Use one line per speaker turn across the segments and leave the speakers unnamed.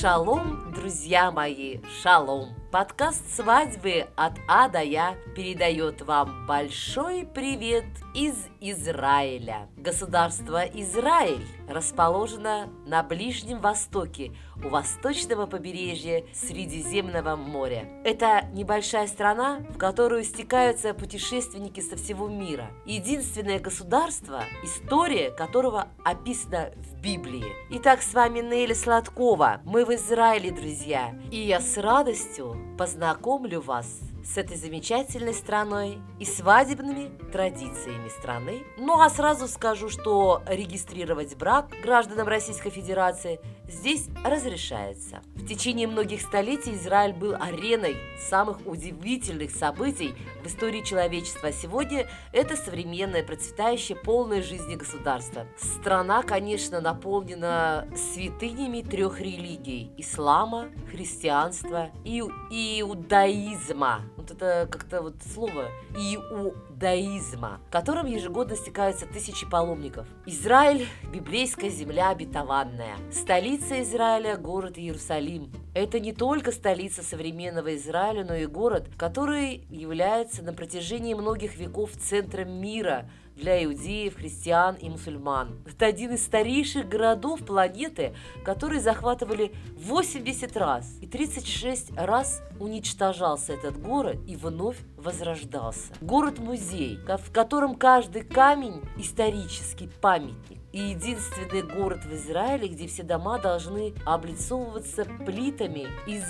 Шалом, друзья мои, шалом! Подкаст «Свадьбы» от А до Я передает вам большой привет из Израиля. Государство Израиль расположено на Ближнем Востоке, у восточного побережья Средиземного моря. Это небольшая страна, в которую стекаются путешественники со всего мира. Единственное государство, история которого описана в Библии. Итак, с вами Нелли Сладкова. Мы в Израиле, друзья. И я с радостью познакомлю вас с этой замечательной страной и свадебными традициями страны. Ну а сразу скажу, что регистрировать брак гражданам Российской Федерации здесь разрешается. В течение многих столетий Израиль был ареной самых удивительных событий в истории человечества. Сегодня это современное, процветающее, полное жизни государство. Страна, конечно, наполнена святынями трех религий – ислама, христианства и иудаизма вот это как-то вот слово иудаизма, в котором ежегодно стекаются тысячи паломников. Израиль – библейская земля обетованная. Столица Израиля – город Иерусалим. Это не только столица современного Израиля, но и город, который является на протяжении многих веков центром мира – для иудеев, христиан и мусульман. Это один из старейших городов планеты, которые захватывали 80 раз. И 36 раз уничтожался этот город и вновь возрождался. Город-музей, в котором каждый камень исторический памятник и единственный город в Израиле, где все дома должны облицовываться плитами из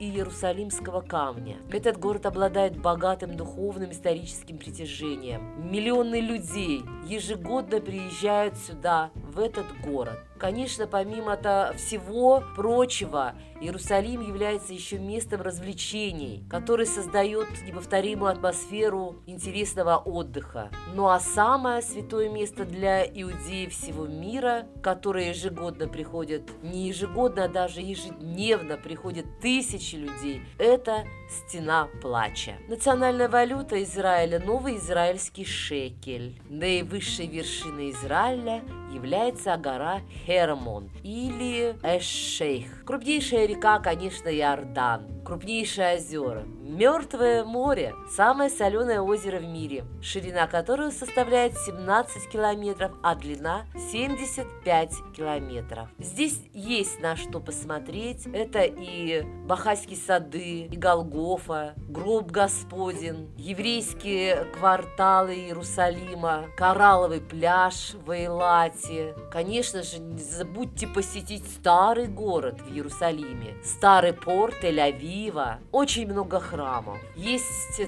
Иерусалимского камня. Этот город обладает богатым духовным историческим притяжением. Миллионы людей ежегодно приезжают сюда, в этот город. Конечно, помимо всего прочего, Иерусалим является еще местом развлечений, который создает неповторимую атмосферу интересного отдыха. Ну а самое святое место для иудеев всего мира, которое ежегодно приходят, не ежегодно, а даже ежедневно приходят тысячи людей, это Стена плача. Национальная валюта Израиля – новый израильский шекель. Наивысшей вершиной Израиля является гора Хермон или Эш-Шейх. Крупнейшая река, конечно, Иордан. Крупнейшие озера. Мертвое море – самое соленое озеро в мире, ширина которого составляет 17 километров, а длина 75 километров. Здесь есть на что посмотреть. Это и Бахайские сады, и Голгофа, Гроб Господен, еврейские кварталы Иерусалима, Коралловый пляж в Эйлате. Конечно же, не забудьте посетить старый город в Иерусалиме, старый порт Тель-Авива. Очень много храмов, есть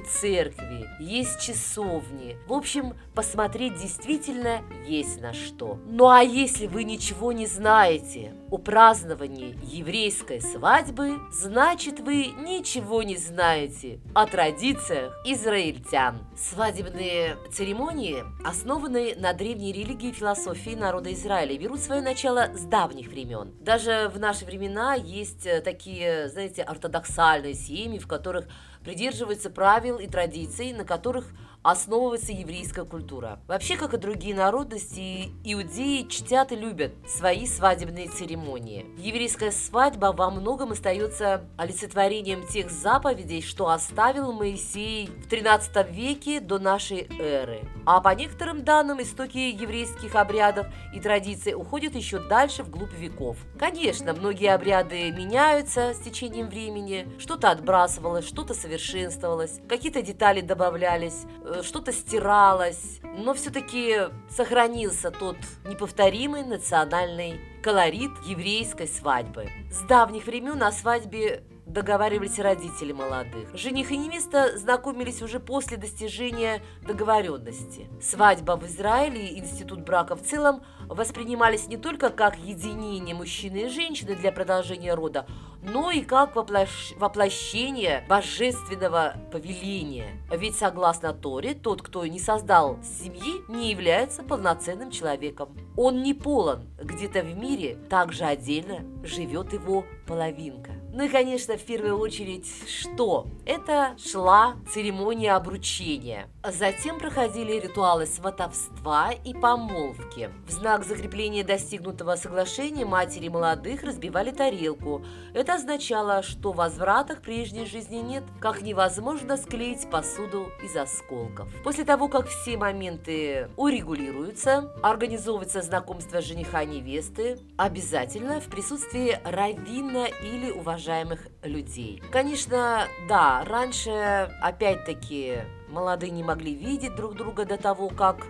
церкви, есть часовни. В общем, посмотреть действительно есть на что. Ну а если вы ничего не знаете о праздновании еврейской свадьбы, значит вы ничего не знаете о традициях израильтян. Свадебные церемонии, основанные на древней религии и философии народа Израиля, берут свое начало с давних времен. Даже в наши времена есть такие, знаете, ортодоксальные семьи, в которых придерживаются правил и традиций, на которых основывается еврейская культура. Вообще, как и другие народности, иудеи чтят и любят свои свадебные церемонии. Еврейская свадьба во многом остается олицетворением тех заповедей, что оставил Моисей в 13 веке до нашей эры. А по некоторым данным, истоки еврейских обрядов и традиций уходят еще дальше вглубь веков. Конечно, многие обряды меняются с течением времени, что-то отбрасывалось, что-то совершенствовалось, какие-то детали добавлялись, э, что-то стиралось, но все-таки сохранился тот неповторимый национальный колорит еврейской свадьбы. С давних времен на свадьбе договаривались родители молодых. Жених и невеста знакомились уже после достижения договоренности. Свадьба в Израиле и институт брака в целом воспринимались не только как единение мужчины и женщины для продолжения рода, но и как воплощ... воплощение божественного повеления. Ведь согласно Торе, тот, кто не создал семьи, не является полноценным человеком. Он не полон, где-то в мире также отдельно живет его половинка. Ну и, конечно, в первую очередь, что? Это шла церемония обручения. Затем проходили ритуалы сватовства и помолвки. В знак закрепления достигнутого соглашения матери молодых разбивали тарелку. Это означало, что возврата к прежней жизни нет, как невозможно склеить посуду из осколков. После того, как все моменты урегулируются, организовывается знакомство жениха невесты, обязательно в присутствии раввина или уважаемых людей. Конечно, да, раньше, опять-таки, молодые не могли видеть друг друга до того, как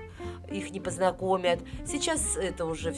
их не познакомят. Сейчас это уже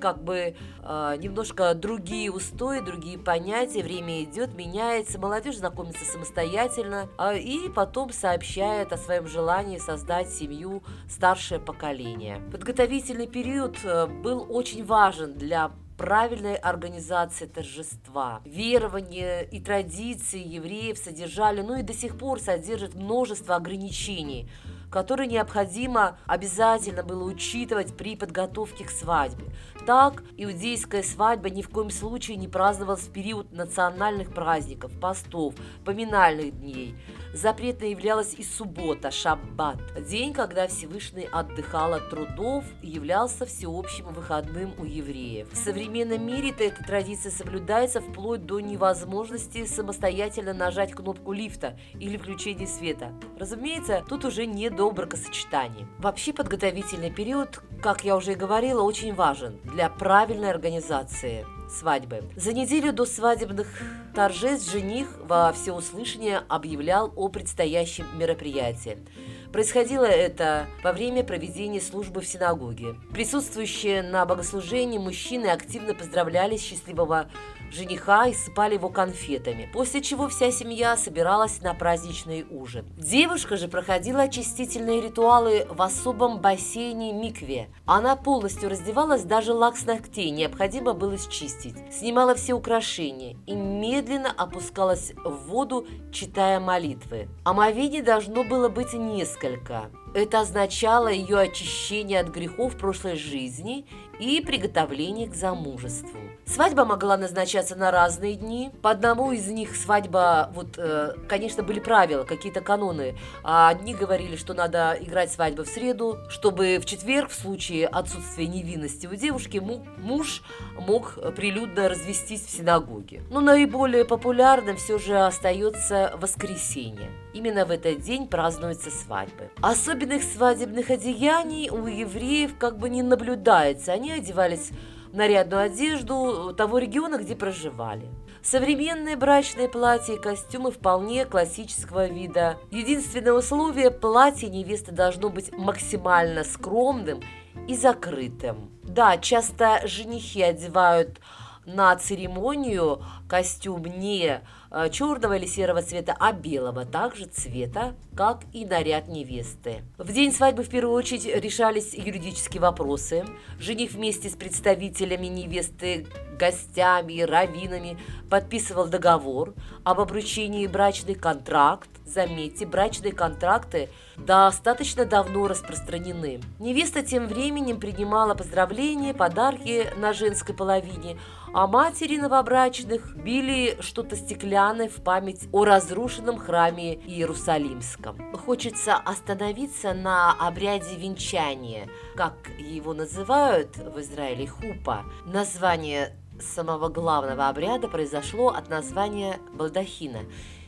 как бы э, немножко другие устои, другие понятия, время идет, меняется, молодежь знакомится самостоятельно э, и потом сообщает о своем желании создать семью старшее поколение. Подготовительный период э, был очень важен для правильной организации торжества. Верования и традиции евреев содержали, ну и до сих пор содержат множество ограничений – которые необходимо обязательно было учитывать при подготовке к свадьбе. Так, иудейская свадьба ни в коем случае не праздновалась в период национальных праздников, постов, поминальных дней. Запретной являлась и суббота, шаббат, день, когда Всевышний отдыхал от трудов и являлся всеобщим выходным у евреев. В современном мире-то эта традиция соблюдается вплоть до невозможности самостоятельно нажать кнопку лифта или включения света. Разумеется, тут уже не до бракосочетаний. Вообще подготовительный период, как я уже и говорила, очень важен для правильной организации свадьбы. За неделю до свадебных торжеств жених во всеуслышание объявлял о предстоящем мероприятии. Происходило это во время проведения службы в синагоге. Присутствующие на богослужении мужчины активно поздравляли счастливого жениха и сыпали его конфетами, после чего вся семья собиралась на праздничный ужин. Девушка же проходила очистительные ритуалы в особом бассейне Микве. Она полностью раздевалась, даже лак с ногтей необходимо было счистить. Снимала все украшения и медленно опускалась в воду, читая молитвы. Омовений должно было быть несколько. Это означало ее очищение от грехов прошлой жизни и приготовление к замужеству. Свадьба могла назначаться на разные дни. По одному из них свадьба, вот, э, конечно, были правила, какие-то каноны. А одни говорили, что надо играть свадьбу в среду, чтобы в четверг, в случае отсутствия невинности у девушки, муж мог прилюдно развестись в синагоге. Но наиболее популярным все же остается воскресенье. Именно в этот день празднуются свадьбы. Особенных свадебных одеяний у евреев как бы не наблюдается. Они одевались нарядную одежду того региона, где проживали. Современные брачные платья и костюмы вполне классического вида. Единственное условие – платье невесты должно быть максимально скромным и закрытым. Да, часто женихи одевают на церемонию костюм не э, черного или серого цвета, а белого, также цвета, как и наряд невесты. В день свадьбы в первую очередь решались юридические вопросы. Жених вместе с представителями невесты, гостями раввинами подписывал договор об обручении брачный контракт. Заметьте, брачные контракты достаточно давно распространены. Невеста тем временем принимала поздравления, подарки на женской половине, а матери новобрачных били что-то стеклянное в память о разрушенном храме Иерусалимском. Хочется остановиться на обряде венчания, как его называют в Израиле хупа. Название самого главного обряда произошло от названия балдахина.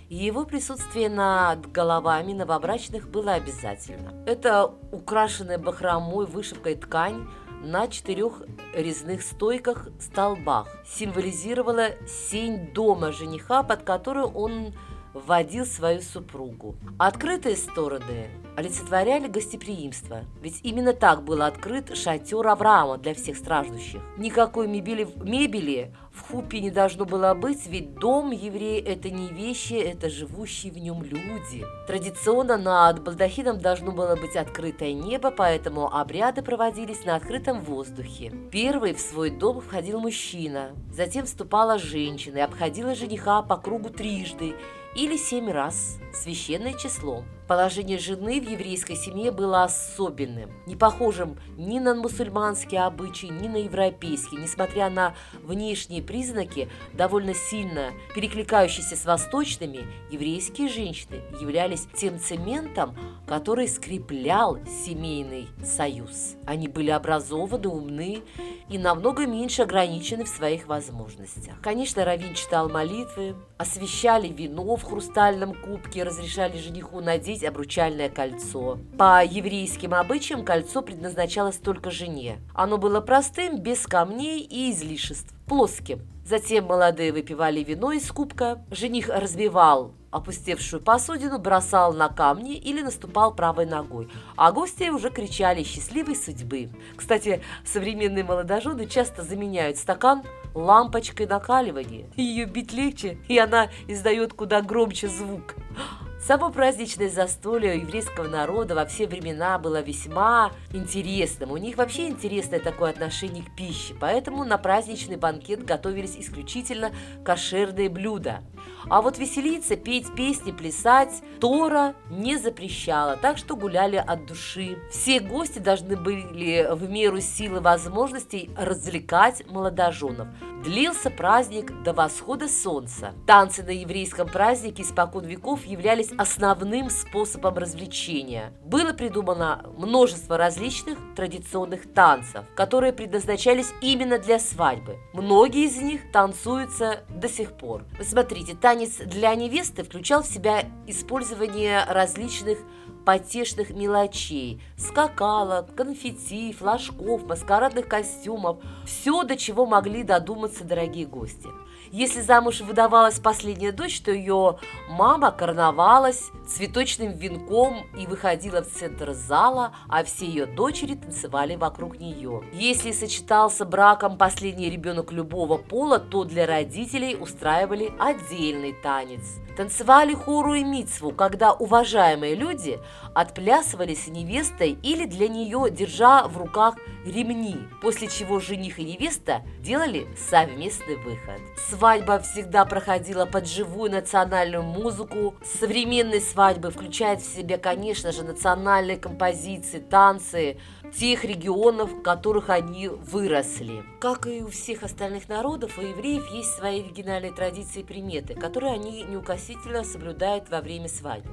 Его присутствие над головами новобрачных было обязательно. Это украшенная бахромой вышивкой ткань на четырех резных стойках-столбах символизировала сень дома жениха, под которую он вводил свою супругу. Открытые стороны олицетворяли гостеприимство, ведь именно так был открыт шатер Авраама для всех страждущих. Никакой мебели, мебели в хупе не должно было быть, ведь дом еврея – это не вещи, это живущие в нем люди. Традиционно над балдахином должно было быть открытое небо, поэтому обряды проводились на открытом воздухе. Первый в свой дом входил мужчина, затем вступала женщина и обходила жениха по кругу трижды или семь раз, священное число. Положение жены в еврейской семье было особенным, не похожим ни на мусульманские обычаи, ни на европейские. Несмотря на внешние признаки, довольно сильно перекликающиеся с восточными, еврейские женщины являлись тем цементом, который скреплял семейный союз. Они были образованы, умны и намного меньше ограничены в своих возможностях. Конечно, Равин читал молитвы, освещали вино в хрустальном кубке, разрешали жениху надеть обручальное кольцо. По еврейским обычаям кольцо предназначалось только жене. Оно было простым, без камней и излишеств, плоским. Затем молодые выпивали вино из кубка, жених разбивал опустевшую посудину, бросал на камни или наступал правой ногой, а гости уже кричали «счастливой судьбы». Кстати, современные молодожены часто заменяют стакан лампочкой накаливания. Ее бить легче, и она издает куда громче звук. Само праздничное застолье еврейского народа во все времена было весьма интересным. У них вообще интересное такое отношение к пище, поэтому на праздничный банкет готовились исключительно кошерные блюда. А вот веселиться, петь песни, плясать Тора не запрещала, так что гуляли от души. Все гости должны были в меру силы возможностей развлекать молодоженов. Длился праздник до восхода солнца. Танцы на еврейском празднике испокон веков являлись основным способом развлечения. Было придумано множество различных традиционных танцев, которые предназначались именно для свадьбы. Многие из них танцуются до сих пор. Вы смотрите, танец для невесты включал в себя использование различных потешных мелочей, скакалок, конфетти, флажков, маскарадных костюмов, все, до чего могли додуматься дорогие гости. Если замуж выдавалась последняя дочь, то ее мама короновалась цветочным венком и выходила в центр зала, а все ее дочери танцевали вокруг нее. Если сочетался браком последний ребенок любого пола, то для родителей устраивали отдельный танец. Танцевали хору и мицву, когда уважаемые люди отплясывали с невестой или для нее держа в руках ремни, после чего жених и невеста делали совместный выход. Свадьба всегда проходила под живую национальную музыку. Современные свадьбы включают в себя, конечно же, национальные композиции, танцы, тех регионов, в которых они выросли. Как и у всех остальных народов, у евреев есть свои оригинальные традиции и приметы, которые они неукосительно соблюдают во время свадьбы.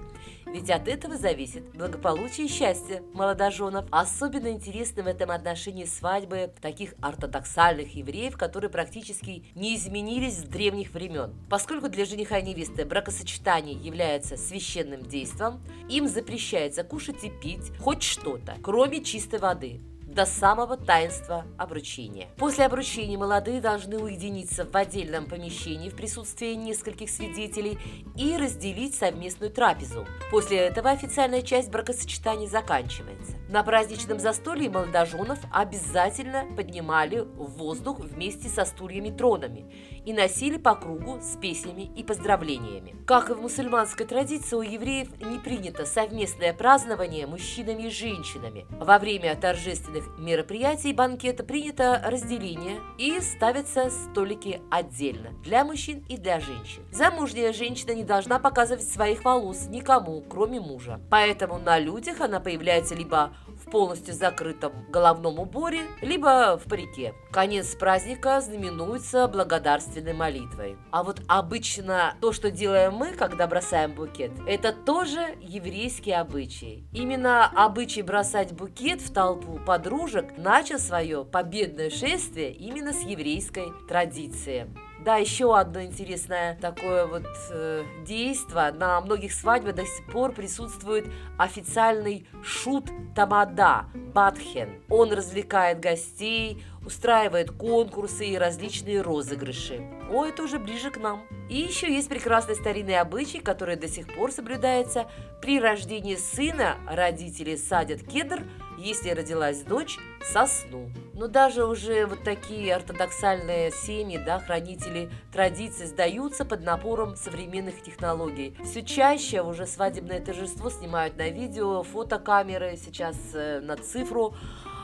Ведь от этого зависит благополучие и счастье молодоженов. Особенно интересны в этом отношении свадьбы таких ортодоксальных евреев, которые практически не изменились с древних времен. Поскольку для жениха и невесты бракосочетание является священным действом, им запрещается кушать и пить хоть что-то, кроме чистой воды до самого таинства обручения. После обручения молодые должны уединиться в отдельном помещении в присутствии нескольких свидетелей и разделить совместную трапезу. После этого официальная часть бракосочетания заканчивается. На праздничном застолье молодоженов обязательно поднимали в воздух вместе со стульями-тронами и носили по кругу с песнями и поздравлениями. Как и в мусульманской традиции, у евреев не принято совместное празднование мужчинами и женщинами. Во время торжественных мероприятий банкета принято разделение и ставятся столики отдельно для мужчин и для женщин. Замужняя женщина не должна показывать своих волос никому, кроме мужа. Поэтому на людях она появляется либо в полностью закрытом головном уборе, либо в парике. Конец праздника знаменуется благодарственной молитвой. А вот обычно то, что делаем мы, когда бросаем букет, это тоже еврейский обычай. Именно обычай бросать букет в толпу подружек начал свое победное шествие именно с еврейской традиции. Да, еще одно интересное такое вот э, действие. На многих свадьбах до сих пор присутствует официальный шут тамада, батхен. Он развлекает гостей, устраивает конкурсы и различные розыгрыши. О, это уже ближе к нам. И еще есть прекрасный старинный обычай, который до сих пор соблюдается. При рождении сына родители садят кедр, если родилась дочь – сосну. Но даже уже вот такие ортодоксальные семьи, да, хранители традиций сдаются под напором современных технологий. Все чаще уже свадебное торжество снимают на видео, фотокамеры, сейчас э, на цифру.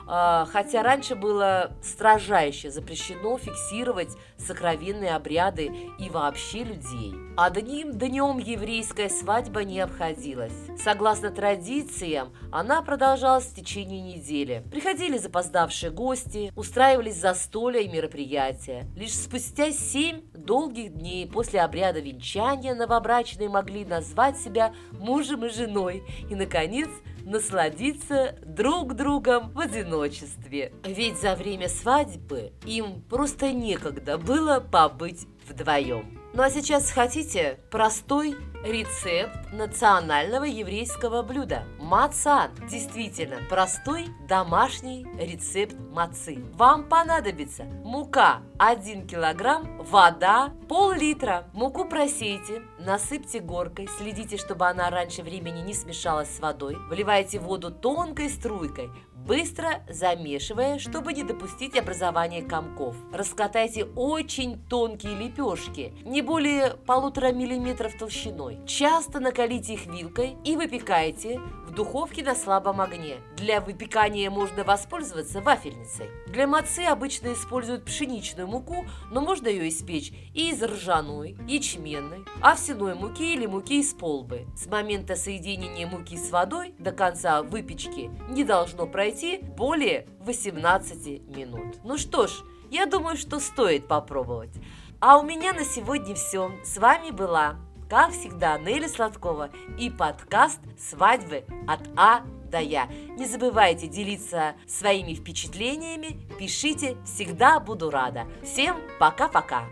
А, хотя раньше было строжайше запрещено фиксировать сокровенные обряды и вообще людей. Одним днем еврейская свадьба не обходилась. Согласно традициям, она продолжалась в течение недели. Приходили запоздавшие гости, устраивались застолья и мероприятия. Лишь спустя семь долгих дней после обряда венчания новобрачные могли назвать себя мужем и женой и, наконец, насладиться друг другом в одиночестве. Ведь за время свадьбы им просто некогда было побыть вдвоем. Ну а сейчас хотите простой рецепт национального еврейского блюда – мацан. Действительно, простой домашний рецепт мацы. Вам понадобится мука 1 килограмм, вода пол-литра. Муку просейте, насыпьте горкой, следите, чтобы она раньше времени не смешалась с водой. Вливайте воду тонкой струйкой, быстро замешивая, чтобы не допустить образования комков. Раскатайте очень тонкие лепешки, не более полутора миллиметров толщиной. Часто накалите их вилкой и выпекайте в духовке на слабом огне. Для выпекания можно воспользоваться вафельницей. Для мацы обычно используют пшеничную муку, но можно ее испечь и из ржаной, ячменной, овсяной муки или муки из полбы. С момента соединения муки с водой до конца выпечки не должно пройти более 18 минут. Ну что ж, я думаю, что стоит попробовать. А у меня на сегодня все. С вами была как всегда, Нелли Сладкова и подкаст «Свадьбы от А до Я». Не забывайте делиться своими впечатлениями, пишите, всегда буду рада. Всем пока-пока!